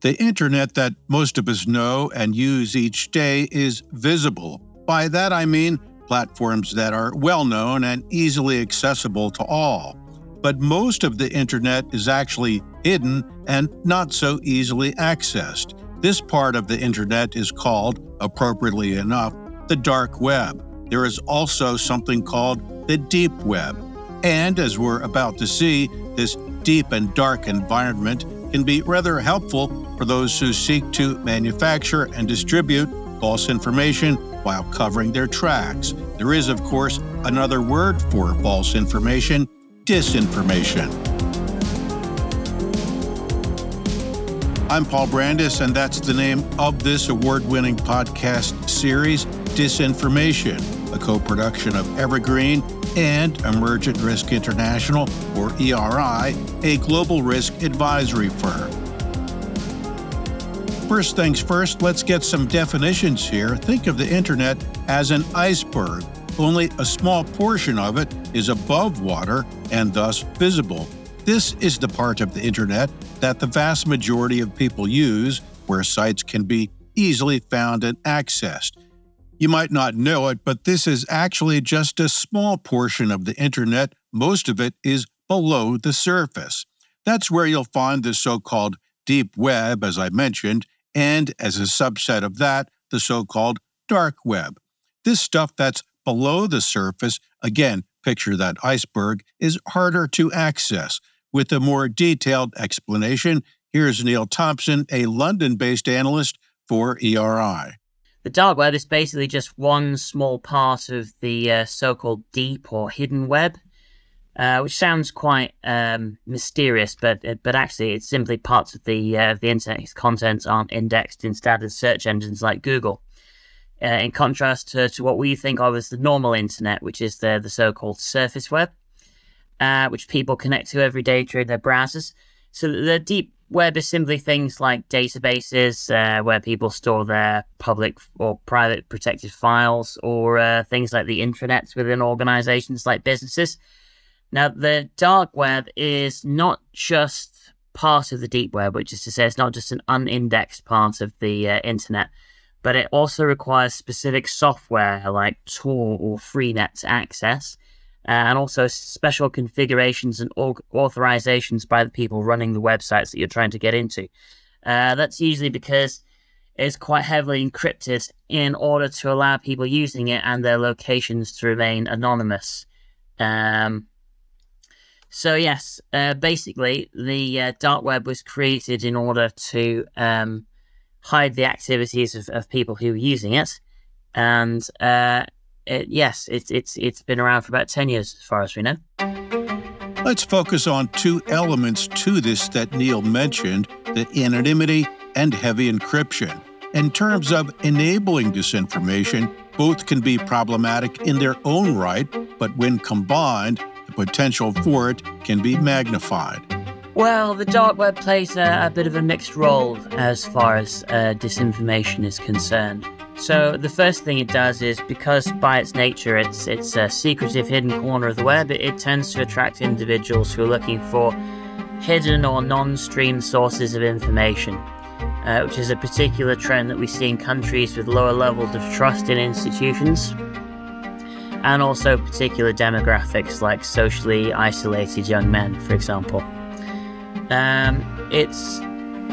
The internet that most of us know and use each day is visible. By that I mean platforms that are well known and easily accessible to all. But most of the internet is actually hidden and not so easily accessed. This part of the internet is called, appropriately enough, the dark web. There is also something called the deep web. And as we're about to see, this deep and dark environment can be rather helpful for those who seek to manufacture and distribute false information while covering their tracks. There is, of course, another word for false information disinformation. I'm Paul Brandus, and that's the name of this award winning podcast series, Disinformation, a co production of Evergreen and Emergent Risk International, or ERI, a global risk advisory firm. First things first, let's get some definitions here. Think of the internet as an iceberg. Only a small portion of it is above water and thus visible. This is the part of the internet that the vast majority of people use, where sites can be easily found and accessed. You might not know it, but this is actually just a small portion of the internet. Most of it is below the surface. That's where you'll find the so called deep web, as I mentioned, and as a subset of that, the so called dark web. This stuff that's below the surface, again, picture that iceberg, is harder to access. With a more detailed explanation, here's Neil Thompson, a London based analyst for ERI. The dark web is basically just one small part of the uh, so called deep or hidden web, uh, which sounds quite um, mysterious, but uh, but actually it's simply parts of the uh, the internet's contents aren't indexed in standard search engines like Google. Uh, in contrast to, to what we think of as the normal internet, which is the, the so called surface web, uh, which people connect to every day through their browsers. So the deep web is simply things like databases uh, where people store their public or private protected files, or uh, things like the intranets within organizations like businesses. Now, the dark web is not just part of the deep web, which is to say, it's not just an unindexed part of the uh, internet, but it also requires specific software like Tor or Freenet to access and also special configurations and authorizations by the people running the websites that you're trying to get into. Uh, that's usually because it's quite heavily encrypted in order to allow people using it and their locations to remain anonymous. Um, so yes, uh, basically, the uh, dark web was created in order to um, hide the activities of, of, people who are using it, and uh, it, yes, it's it's it's been around for about ten years, as far as we know. Let's focus on two elements to this that Neil mentioned: the anonymity and heavy encryption. In terms of enabling disinformation, both can be problematic in their own right, but when combined, the potential for it can be magnified. Well, the dark web plays a, a bit of a mixed role as far as uh, disinformation is concerned. So the first thing it does is because by its nature it's it's a secretive hidden corner of the web, it, it tends to attract individuals who are looking for hidden or non-stream sources of information, uh, which is a particular trend that we see in countries with lower levels of trust in institutions, and also particular demographics like socially isolated young men, for example. Um, it's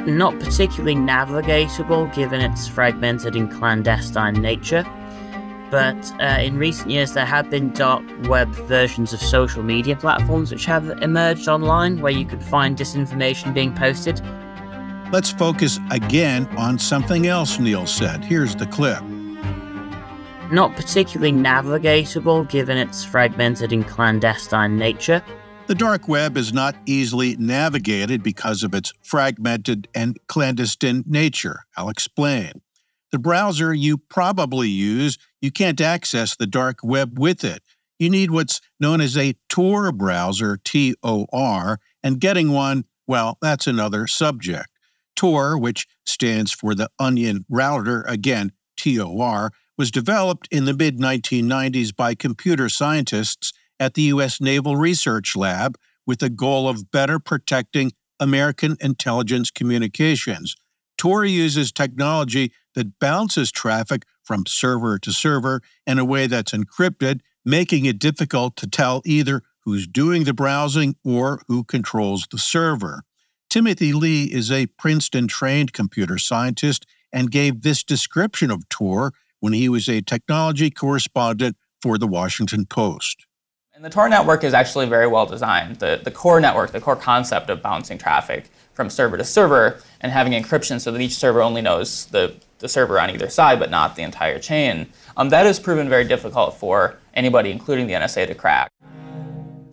not particularly navigatable given its fragmented and clandestine nature. But uh, in recent years, there have been dark web versions of social media platforms which have emerged online where you could find disinformation being posted. Let's focus again on something else Neil said. Here's the clip. not particularly navigatable given its fragmented and clandestine nature. The dark web is not easily navigated because of its fragmented and clandestine nature. I'll explain. The browser you probably use, you can't access the dark web with it. You need what's known as a Tor browser, T O R, and getting one, well, that's another subject. Tor, which stands for the Onion Router, again, T O R, was developed in the mid 1990s by computer scientists at the U.S. Naval Research Lab with the goal of better protecting American intelligence communications. Tor uses technology that bounces traffic from server to server in a way that's encrypted, making it difficult to tell either who's doing the browsing or who controls the server. Timothy Lee is a Princeton trained computer scientist and gave this description of Tor when he was a technology correspondent for the Washington Post. And the Tor network is actually very well designed. The, the core network, the core concept of bouncing traffic from server to server and having encryption so that each server only knows the, the server on either side but not the entire chain, um, that has proven very difficult for anybody, including the NSA, to crack.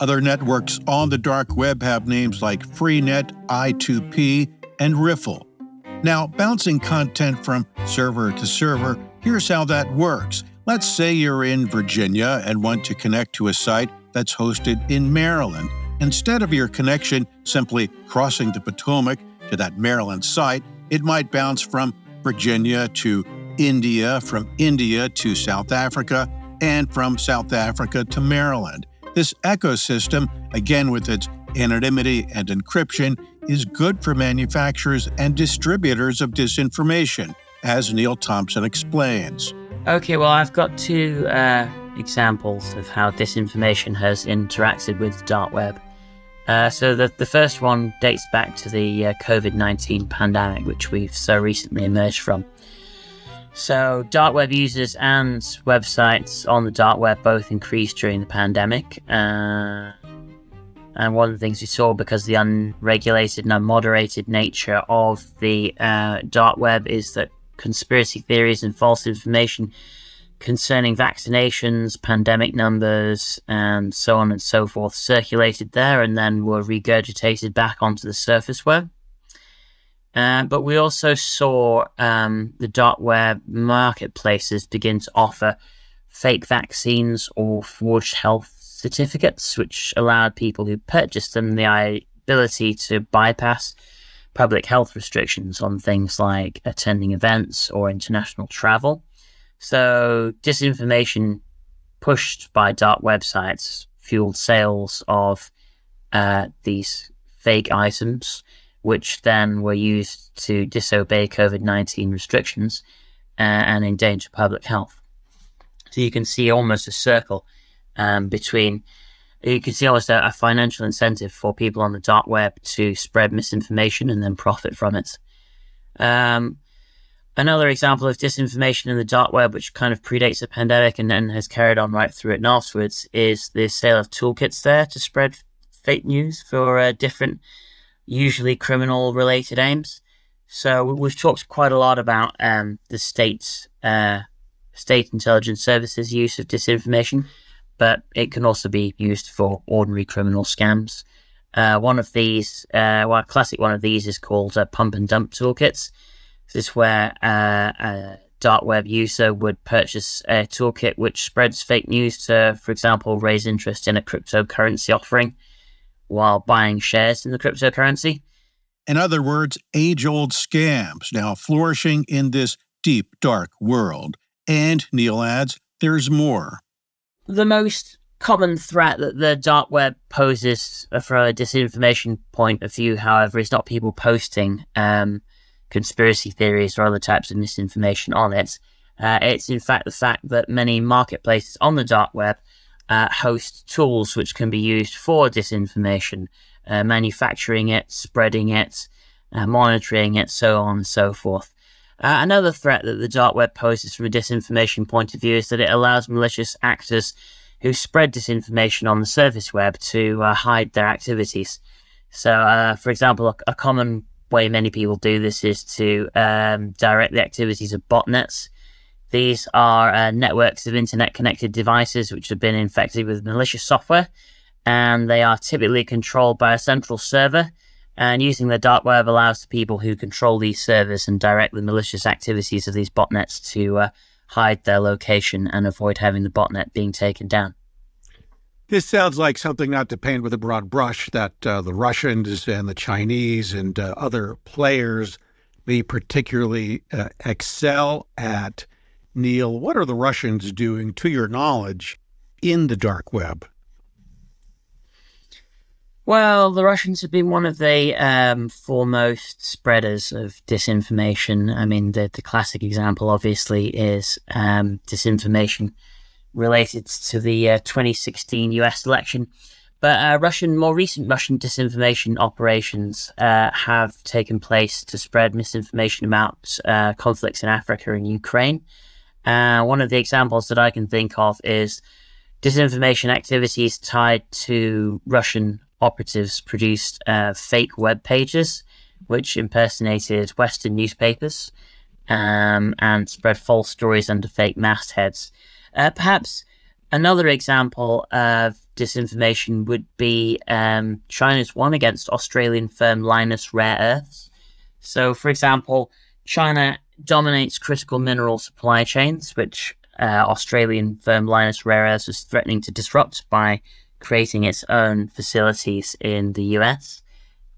Other networks on the dark web have names like Freenet, I2P, and Riffle. Now, bouncing content from server to server, here's how that works. Let's say you're in Virginia and want to connect to a site that's hosted in Maryland. Instead of your connection simply crossing the Potomac to that Maryland site, it might bounce from Virginia to India, from India to South Africa, and from South Africa to Maryland. This ecosystem, again with its anonymity and encryption, is good for manufacturers and distributors of disinformation, as Neil Thompson explains. Okay, well, I've got two uh, examples of how disinformation has interacted with the dark web. Uh, so the, the first one dates back to the uh, COVID 19 pandemic, which we've so recently emerged from. So, dark web users and websites on the dark web both increased during the pandemic. Uh, and one of the things we saw because the unregulated and unmoderated nature of the uh, dark web is that conspiracy theories and false information concerning vaccinations, pandemic numbers, and so on and so forth circulated there and then were regurgitated back onto the surface web. Uh, but we also saw um, the dark web marketplaces begin to offer fake vaccines or forged health certificates, which allowed people who purchased them the ability to bypass public health restrictions on things like attending events or international travel. So, disinformation pushed by dark websites fueled sales of uh, these fake items which then were used to disobey COVID 19 restrictions uh, and endanger public health. So you can see almost a circle um, between, you can see almost a, a, financial incentive for people on the dark web to spread misinformation and then profit from it. Um, another example of disinformation in the dark web, which kind of predates the pandemic and then has carried on right through it and afterwards, is the sale of toolkits there to spread fake news for uh, different usually criminal related aims. So we've talked quite a lot about um, the state's uh, state intelligence services use of disinformation, but it can also be used for ordinary criminal scams. Uh, one of these, uh, well, a classic one of these is called uh, pump and dump toolkits. This is where uh, a dark web user would purchase a toolkit which spreads fake news to, for example, raise interest in a cryptocurrency offering while buying shares in the cryptocurrency. In other words, age old scams now flourishing in this deep, dark world. And, Neil adds, there's more. The most common threat that the dark web poses from a disinformation point of view, however, is not people posting um, conspiracy theories or other types of misinformation on it. Uh, it's in fact the fact that many marketplaces on the dark web uh, host tools which can be used for disinformation, uh, manufacturing it, spreading it, uh, monitoring it, so on and so forth. Uh, another threat that the dark web poses from a disinformation point of view is that it allows malicious actors who spread disinformation on the surface web to uh, hide their activities. So, uh, for example, a, a, common way many people do this is to um, direct the activities of botnets These are uh, networks of internet connected devices which have been infected with malicious software, and they are typically controlled by a central server. And using the dark web allows the people who control these servers and direct the malicious activities of these botnets to uh, hide their location and avoid having the botnet being taken down. This sounds like something not to paint with a broad brush that uh, the Russians and the Chinese and uh, other players may particularly uh, excel at. Neil, what are the Russians doing, to your knowledge, in the dark web? Well, the Russians have been one of the um, foremost spreaders of disinformation. I mean, the, the classic example, obviously, is um, disinformation related to the uh, 2016 US election. But uh, Russian, more recent Russian disinformation operations uh, have taken place to spread misinformation about uh, conflicts in Africa and Ukraine. Uh, one of the examples that I can think of is disinformation activities tied to Russian operatives produced uh, fake web pages which impersonated Western newspapers um, and spread false stories under fake mastheads. Uh, perhaps another example of disinformation would be um, China's one against Australian firm Lynas Rare Earths. So, for example, China dominates critical mineral supply chains, which uh, Australian firm Lynas Rare Earths is threatening to disrupt by creating its own facilities in the US.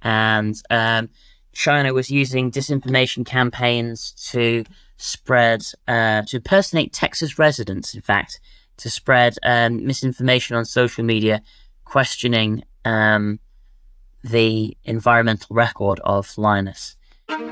And um, China was using disinformation campaigns to spread, uh, to impersonate Texas residents, in fact, to spread um, misinformation on social media, questioning um, the environmental record of Lynas.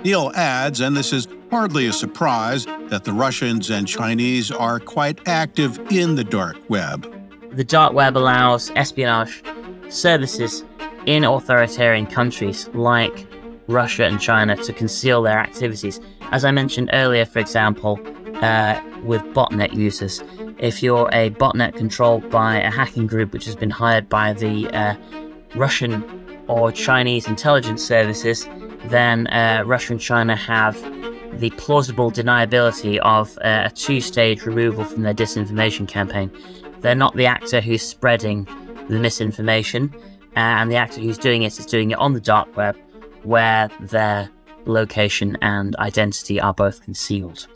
Neil adds, and this is hardly a surprise, that the Russians and Chinese are quite active in the dark web. The dark web allows espionage services in authoritarian countries like Russia and China to conceal their activities. As I mentioned earlier, for example, uh, with botnet users. If you're a botnet controlled by a hacking group which has been hired by the uh, Russian or Chinese intelligence services, then uh, Russia and China have the plausible deniability of uh, a two stage removal from their disinformation campaign. They're not the actor who's spreading the misinformation, uh, and the actor who's doing it is doing it on the dark web where their location and identity are both concealed.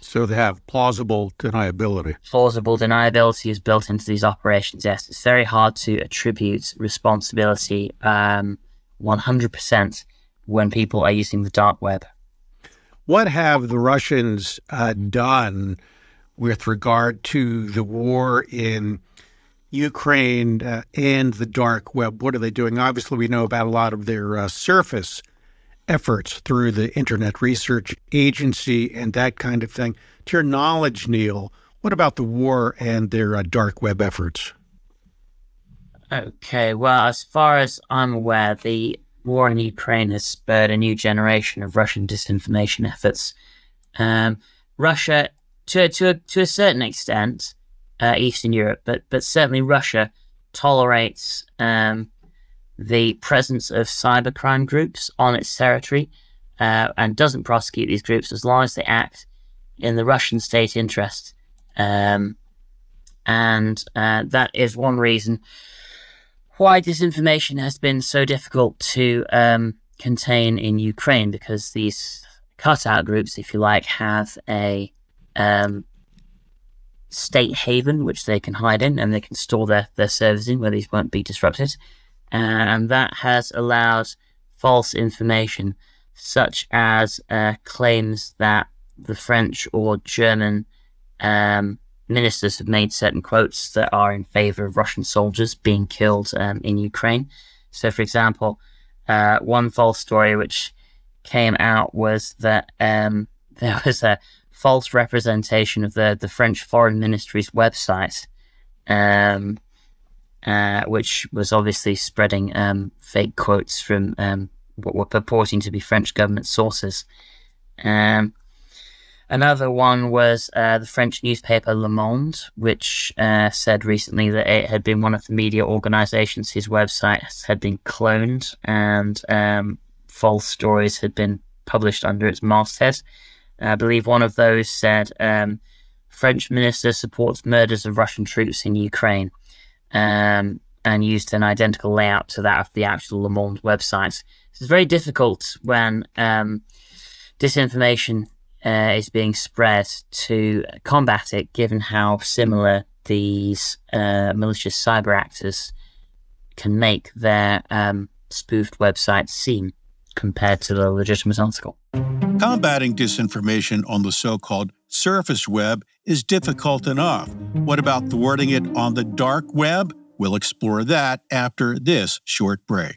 So they have plausible deniability. Plausible deniability is built into these operations, yes. It's very hard to attribute responsibility um, 100% when people are using the dark web. What have the Russians uh, done with regard to the war in Ukraine uh, and the dark web? What are they doing? Obviously, we know about a lot of their uh, surface efforts through the Internet Research Agency and that kind of thing. To your knowledge, Neil, what about the war and their uh, dark web efforts? Okay, well, as far as I'm aware, the war in Ukraine has spurred a new generation of Russian disinformation efforts. Um, Russia, to to a, to a certain extent, uh, Eastern Europe, but but certainly Russia tolerates um, the presence of cybercrime groups on its territory uh, and doesn't prosecute these groups as long as they act in the Russian state interest. Um, and uh, that is one reason why disinformation has been so difficult to um, contain in Ukraine because these cutout groups, if you like, have a um, state haven which they can hide in and they can store their, their servers in where these won't be disrupted. and that has allowed false information, such as uh, claims that the French or German um, ministers have made certain quotes that are in favor of Russian soldiers being killed um, in Ukraine. So, for example, uh, one false story which came out was that um, there was a false representation of the, the French Foreign Ministry's website, um, uh, which was obviously spreading um, fake quotes from um, what were purporting to be French government sources. Um, Another one was uh, the French newspaper Le Monde, which uh, said recently that it had been one of the media organizations whose website had been cloned and um, false stories had been published under its masthead. I believe one of those said um, French minister supports murders of Russian troops in Ukraine um, and used an identical layout to that of the actual Le Monde website. It's very difficult when um, disinformation uh, is being spread to combat it, given how similar these uh, malicious cyber actors can make their um, spoofed websites seem compared to the legitimate article. Combating disinformation on the so called surface web is difficult enough. What about thwarting it on the dark web? We'll explore that after this short break.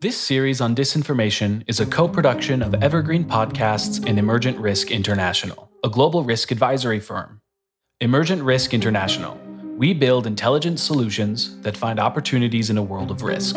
This series on disinformation is a co production of Evergreen Podcasts and Emergent Risk International, a global risk advisory firm. Emergent Risk International. We build intelligent solutions that find opportunities in a world of risk.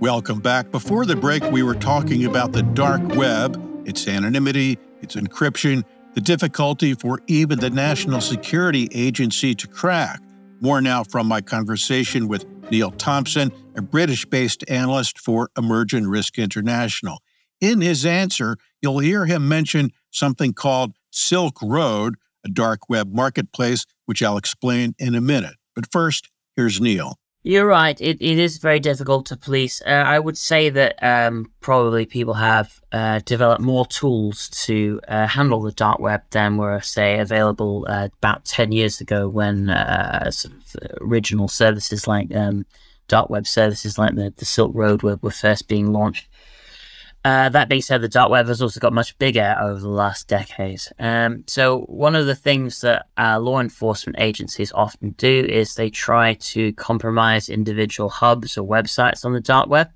Welcome back. Before the break, we were talking about the dark web, its anonymity, its encryption, the difficulty for even the National Security Agency to crack. More now from my conversation with Neil Thompson, a British based analyst for Emergent Risk International. In his answer, you'll hear him mention something called Silk Road, a dark web marketplace, which I'll explain in a minute. But first, here's Neil. You're right. It, it is very difficult to police. Uh, I would say that um, probably people have uh, developed more tools to uh, handle the dark web than were, say, available uh, about 10 years ago when uh, sort of original services like um, dark web services like the, the Silk Road were, were first being launched. Uh, that being said, the dark web has also got much bigger over the last decade. Um, so, one of the things that uh, law enforcement agencies often do is they try to compromise individual hubs or websites on the dark web.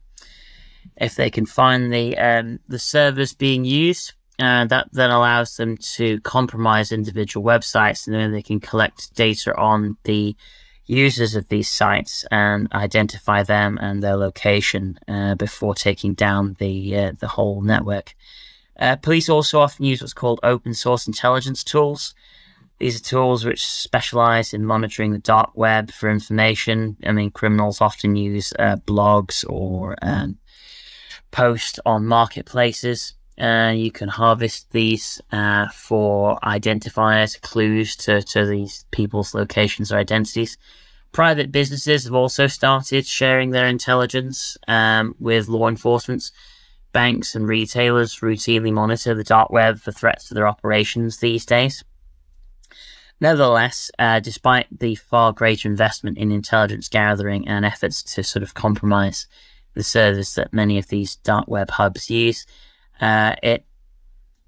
If they can find the um, the servers being used, uh, that then allows them to compromise individual websites, and then they can collect data on the users of these sites and identify them and their location uh, before taking down the uh, the whole network. Uh, police also often use what's called open source intelligence tools. These are tools which specialize in monitoring the dark web for information. I mean, criminals often use uh, blogs or um, post on marketplaces. Uh, you can harvest these uh, for identifiers, clues to, to these people's locations or identities. Private businesses have also started sharing their intelligence um, with law enforcement. Banks and retailers routinely monitor the dark web for threats to their operations these days. Nevertheless, uh, despite the far greater investment in intelligence gathering and efforts to sort of compromise the service that many of these dark web hubs use, uh, it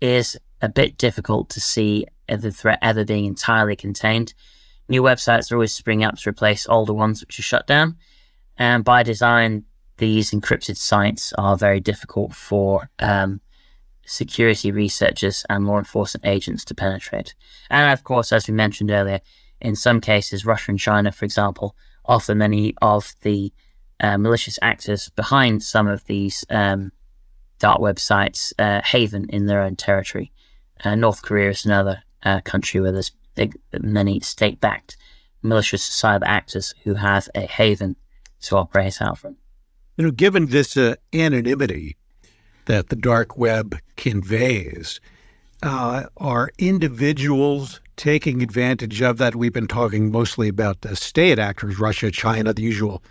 is a bit difficult to see the threat ever being entirely contained. New websites are always springing up to replace older ones which are shut down. And by design, these encrypted sites are very difficult for um, security researchers and law enforcement agents to penetrate. And of course, as we mentioned earlier, in some cases, Russia and China, for example, offer many of the uh, malicious actors behind some of these um, dark websites uh, haven in their own territory. Uh, North Korea is another uh, country where there's big, many state backed malicious cyber actors who have a haven to operate out from. You know, given this uh, anonymity that the dark web conveys, uh, are individuals taking advantage of that? We've been talking mostly about the state actors, Russia, China, the usual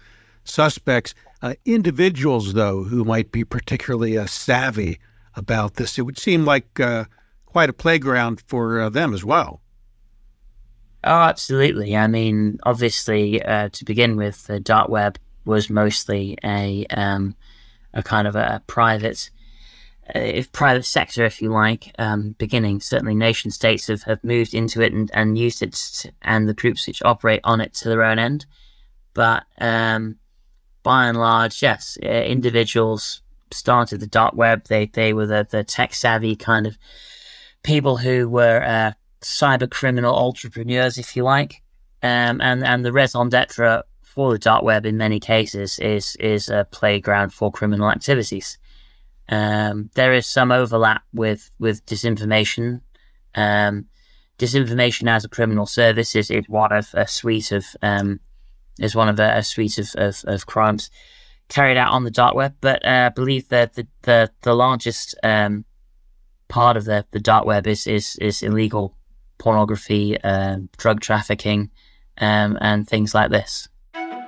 suspects. Uh, individuals, though, who might be particularly uh, savvy about this, it would seem like uh, quite a playground for uh, them as well. Oh, absolutely. I mean, obviously, uh, to begin with, the dark web was mostly a um, a kind of a, private uh, if private sector, if you like, um, beginning. Certainly, nation states have, have moved into it and, and used it, and the groups which operate on it to their own end. But um, by and large, yes, uh, individuals started the dark web. They they were the, the tech savvy kind of people who were uh, cyber criminal entrepreneurs, if you like. Um, and and the raison d'être for the dark web in many cases is is a playground for criminal activities. Um, there is some overlap with with disinformation. Um, disinformation as a criminal service is, is one of a suite of um, is one of a, a suite of, of, of, crimes carried out on the dark web. But uh, I believe that the the, the largest um, part of the, the dark web is is, is illegal pornography, uh, drug trafficking, um, and things like this.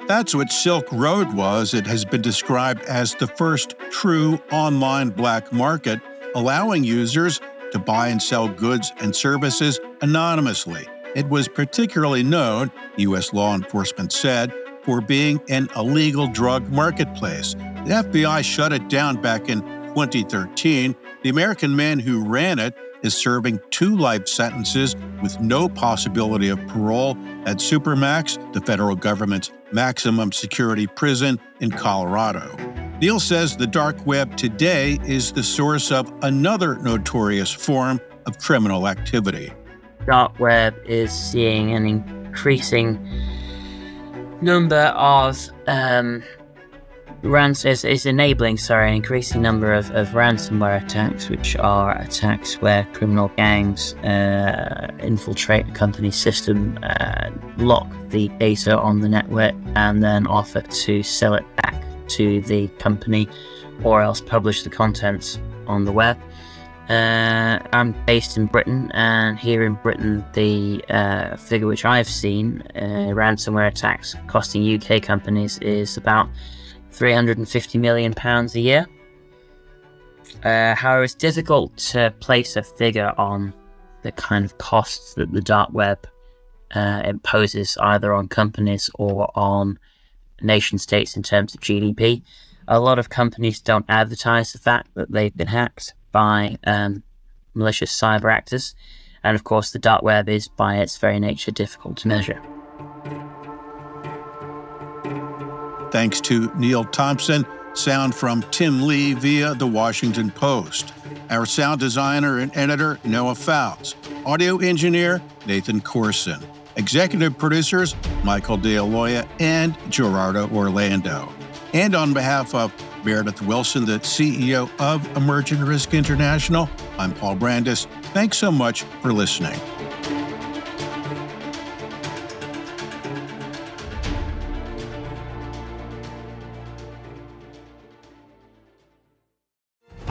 That's what Silk Road was. It has been described as the first true online black market, allowing users to buy and sell goods and services anonymously. It was particularly known, U.S. law enforcement said, for being an illegal drug marketplace. The FBI shut it down back in 2013. The American man who ran it is serving two life sentences with no possibility of parole at Supermax, the federal government's maximum security prison in Colorado. Neil says the dark web today is the source of another notorious form of criminal activity. Dark web is seeing an increasing number of um, Rans is, is enabling, sorry, an increasing number of, of ransomware attacks, which are attacks where criminal gangs uh, infiltrate a company's system, uh, lock the data on the network, and then offer to sell it back to the company or else publish the contents on the web. Uh, I'm based in Britain, and here in Britain, the uh, figure which I've seen, uh, ransomware attacks costing UK companies, is about 350 million pounds a year. Uh, however, it's difficult to place a figure on the kind of costs that the dark web uh, imposes either on companies or on nation states in terms of GDP. A lot of companies don't advertise the fact that they've been hacked by um, malicious cyber actors, and of course, the dark web is by its very nature difficult to measure. Thanks to Neil Thompson. Sound from Tim Lee via The Washington Post. Our sound designer and editor, Noah Fouts. Audio engineer, Nathan Corson. Executive producers, Michael DeAloia and Gerardo Orlando. And on behalf of Meredith Wilson, the CEO of Emergent Risk International, I'm Paul Brandus. Thanks so much for listening.